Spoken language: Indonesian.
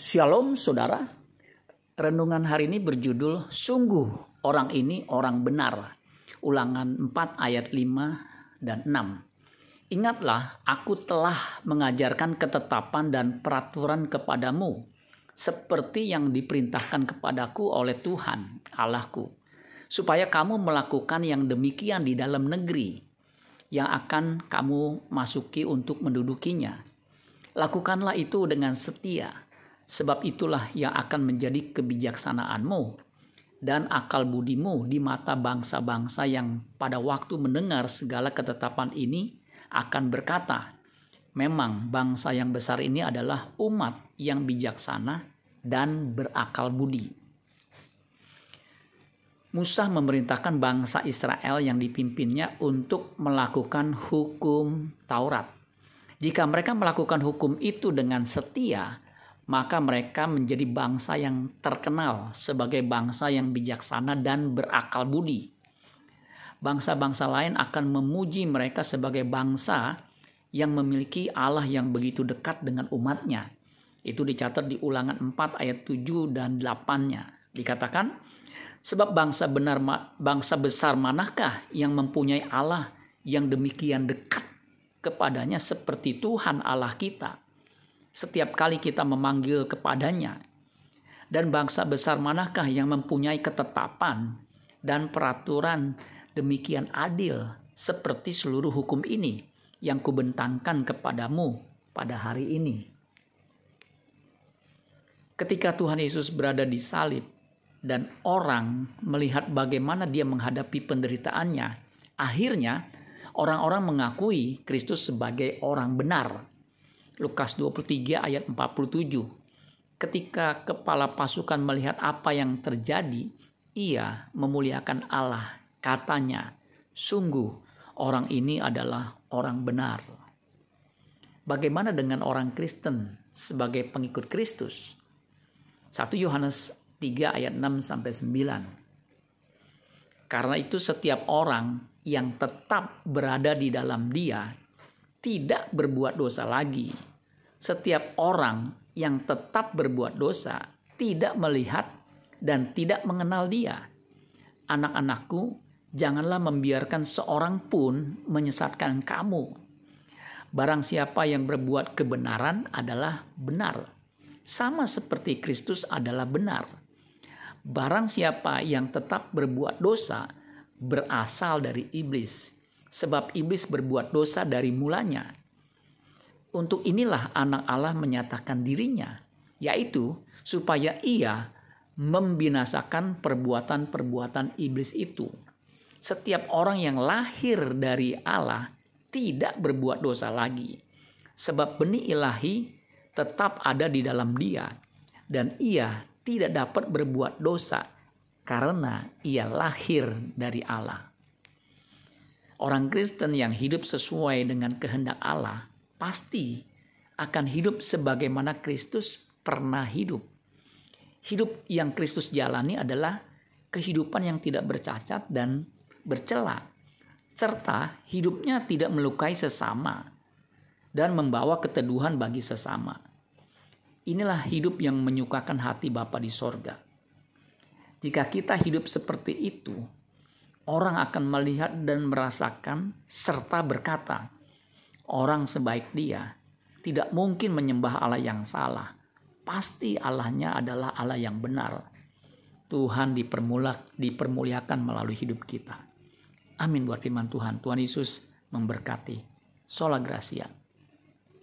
Shalom saudara. Renungan hari ini berjudul Sungguh orang ini orang benar. Ulangan 4 ayat 5 dan 6. Ingatlah aku telah mengajarkan ketetapan dan peraturan kepadamu seperti yang diperintahkan kepadaku oleh Tuhan Allahku supaya kamu melakukan yang demikian di dalam negeri yang akan kamu masuki untuk mendudukinya. Lakukanlah itu dengan setia Sebab itulah yang akan menjadi kebijaksanaanmu dan akal budimu di mata bangsa-bangsa yang pada waktu mendengar segala ketetapan ini akan berkata, memang bangsa yang besar ini adalah umat yang bijaksana dan berakal budi. Musa memerintahkan bangsa Israel yang dipimpinnya untuk melakukan hukum Taurat. Jika mereka melakukan hukum itu dengan setia, maka mereka menjadi bangsa yang terkenal sebagai bangsa yang bijaksana dan berakal budi. Bangsa-bangsa lain akan memuji mereka sebagai bangsa yang memiliki Allah yang begitu dekat dengan umatnya. Itu dicatat di ulangan 4 ayat 7 dan 8-nya. Dikatakan, sebab bangsa benar bangsa besar manakah yang mempunyai Allah yang demikian dekat kepadanya seperti Tuhan Allah kita setiap kali kita memanggil kepadanya. Dan bangsa besar manakah yang mempunyai ketetapan dan peraturan demikian adil seperti seluruh hukum ini yang kubentangkan kepadamu pada hari ini. Ketika Tuhan Yesus berada di salib dan orang melihat bagaimana dia menghadapi penderitaannya, akhirnya orang-orang mengakui Kristus sebagai orang benar Lukas 23 ayat 47. Ketika kepala pasukan melihat apa yang terjadi, ia memuliakan Allah. Katanya, sungguh orang ini adalah orang benar. Bagaimana dengan orang Kristen sebagai pengikut Kristus? 1 Yohanes 3 ayat 6 sampai 9. Karena itu setiap orang yang tetap berada di dalam dia tidak berbuat dosa lagi setiap orang yang tetap berbuat dosa tidak melihat dan tidak mengenal dia. Anak-anakku, janganlah membiarkan seorang pun menyesatkan kamu. Barang siapa yang berbuat kebenaran adalah benar, sama seperti Kristus adalah benar. Barang siapa yang tetap berbuat dosa berasal dari iblis, sebab iblis berbuat dosa dari mulanya untuk inilah anak Allah menyatakan dirinya, yaitu supaya ia membinasakan perbuatan-perbuatan iblis itu. Setiap orang yang lahir dari Allah tidak berbuat dosa lagi, sebab benih ilahi tetap ada di dalam dia, dan ia tidak dapat berbuat dosa karena ia lahir dari Allah. Orang Kristen yang hidup sesuai dengan kehendak Allah pasti akan hidup sebagaimana Kristus pernah hidup. Hidup yang Kristus jalani adalah kehidupan yang tidak bercacat dan bercela, serta hidupnya tidak melukai sesama dan membawa keteduhan bagi sesama. Inilah hidup yang menyukakan hati Bapa di sorga. Jika kita hidup seperti itu, orang akan melihat dan merasakan serta berkata, Orang sebaik dia tidak mungkin menyembah Allah yang salah. Pasti Allahnya adalah Allah yang benar. Tuhan dipermulak, dipermuliakan melalui hidup kita. Amin buat firman Tuhan. Tuhan Yesus memberkati. Sola Gracia.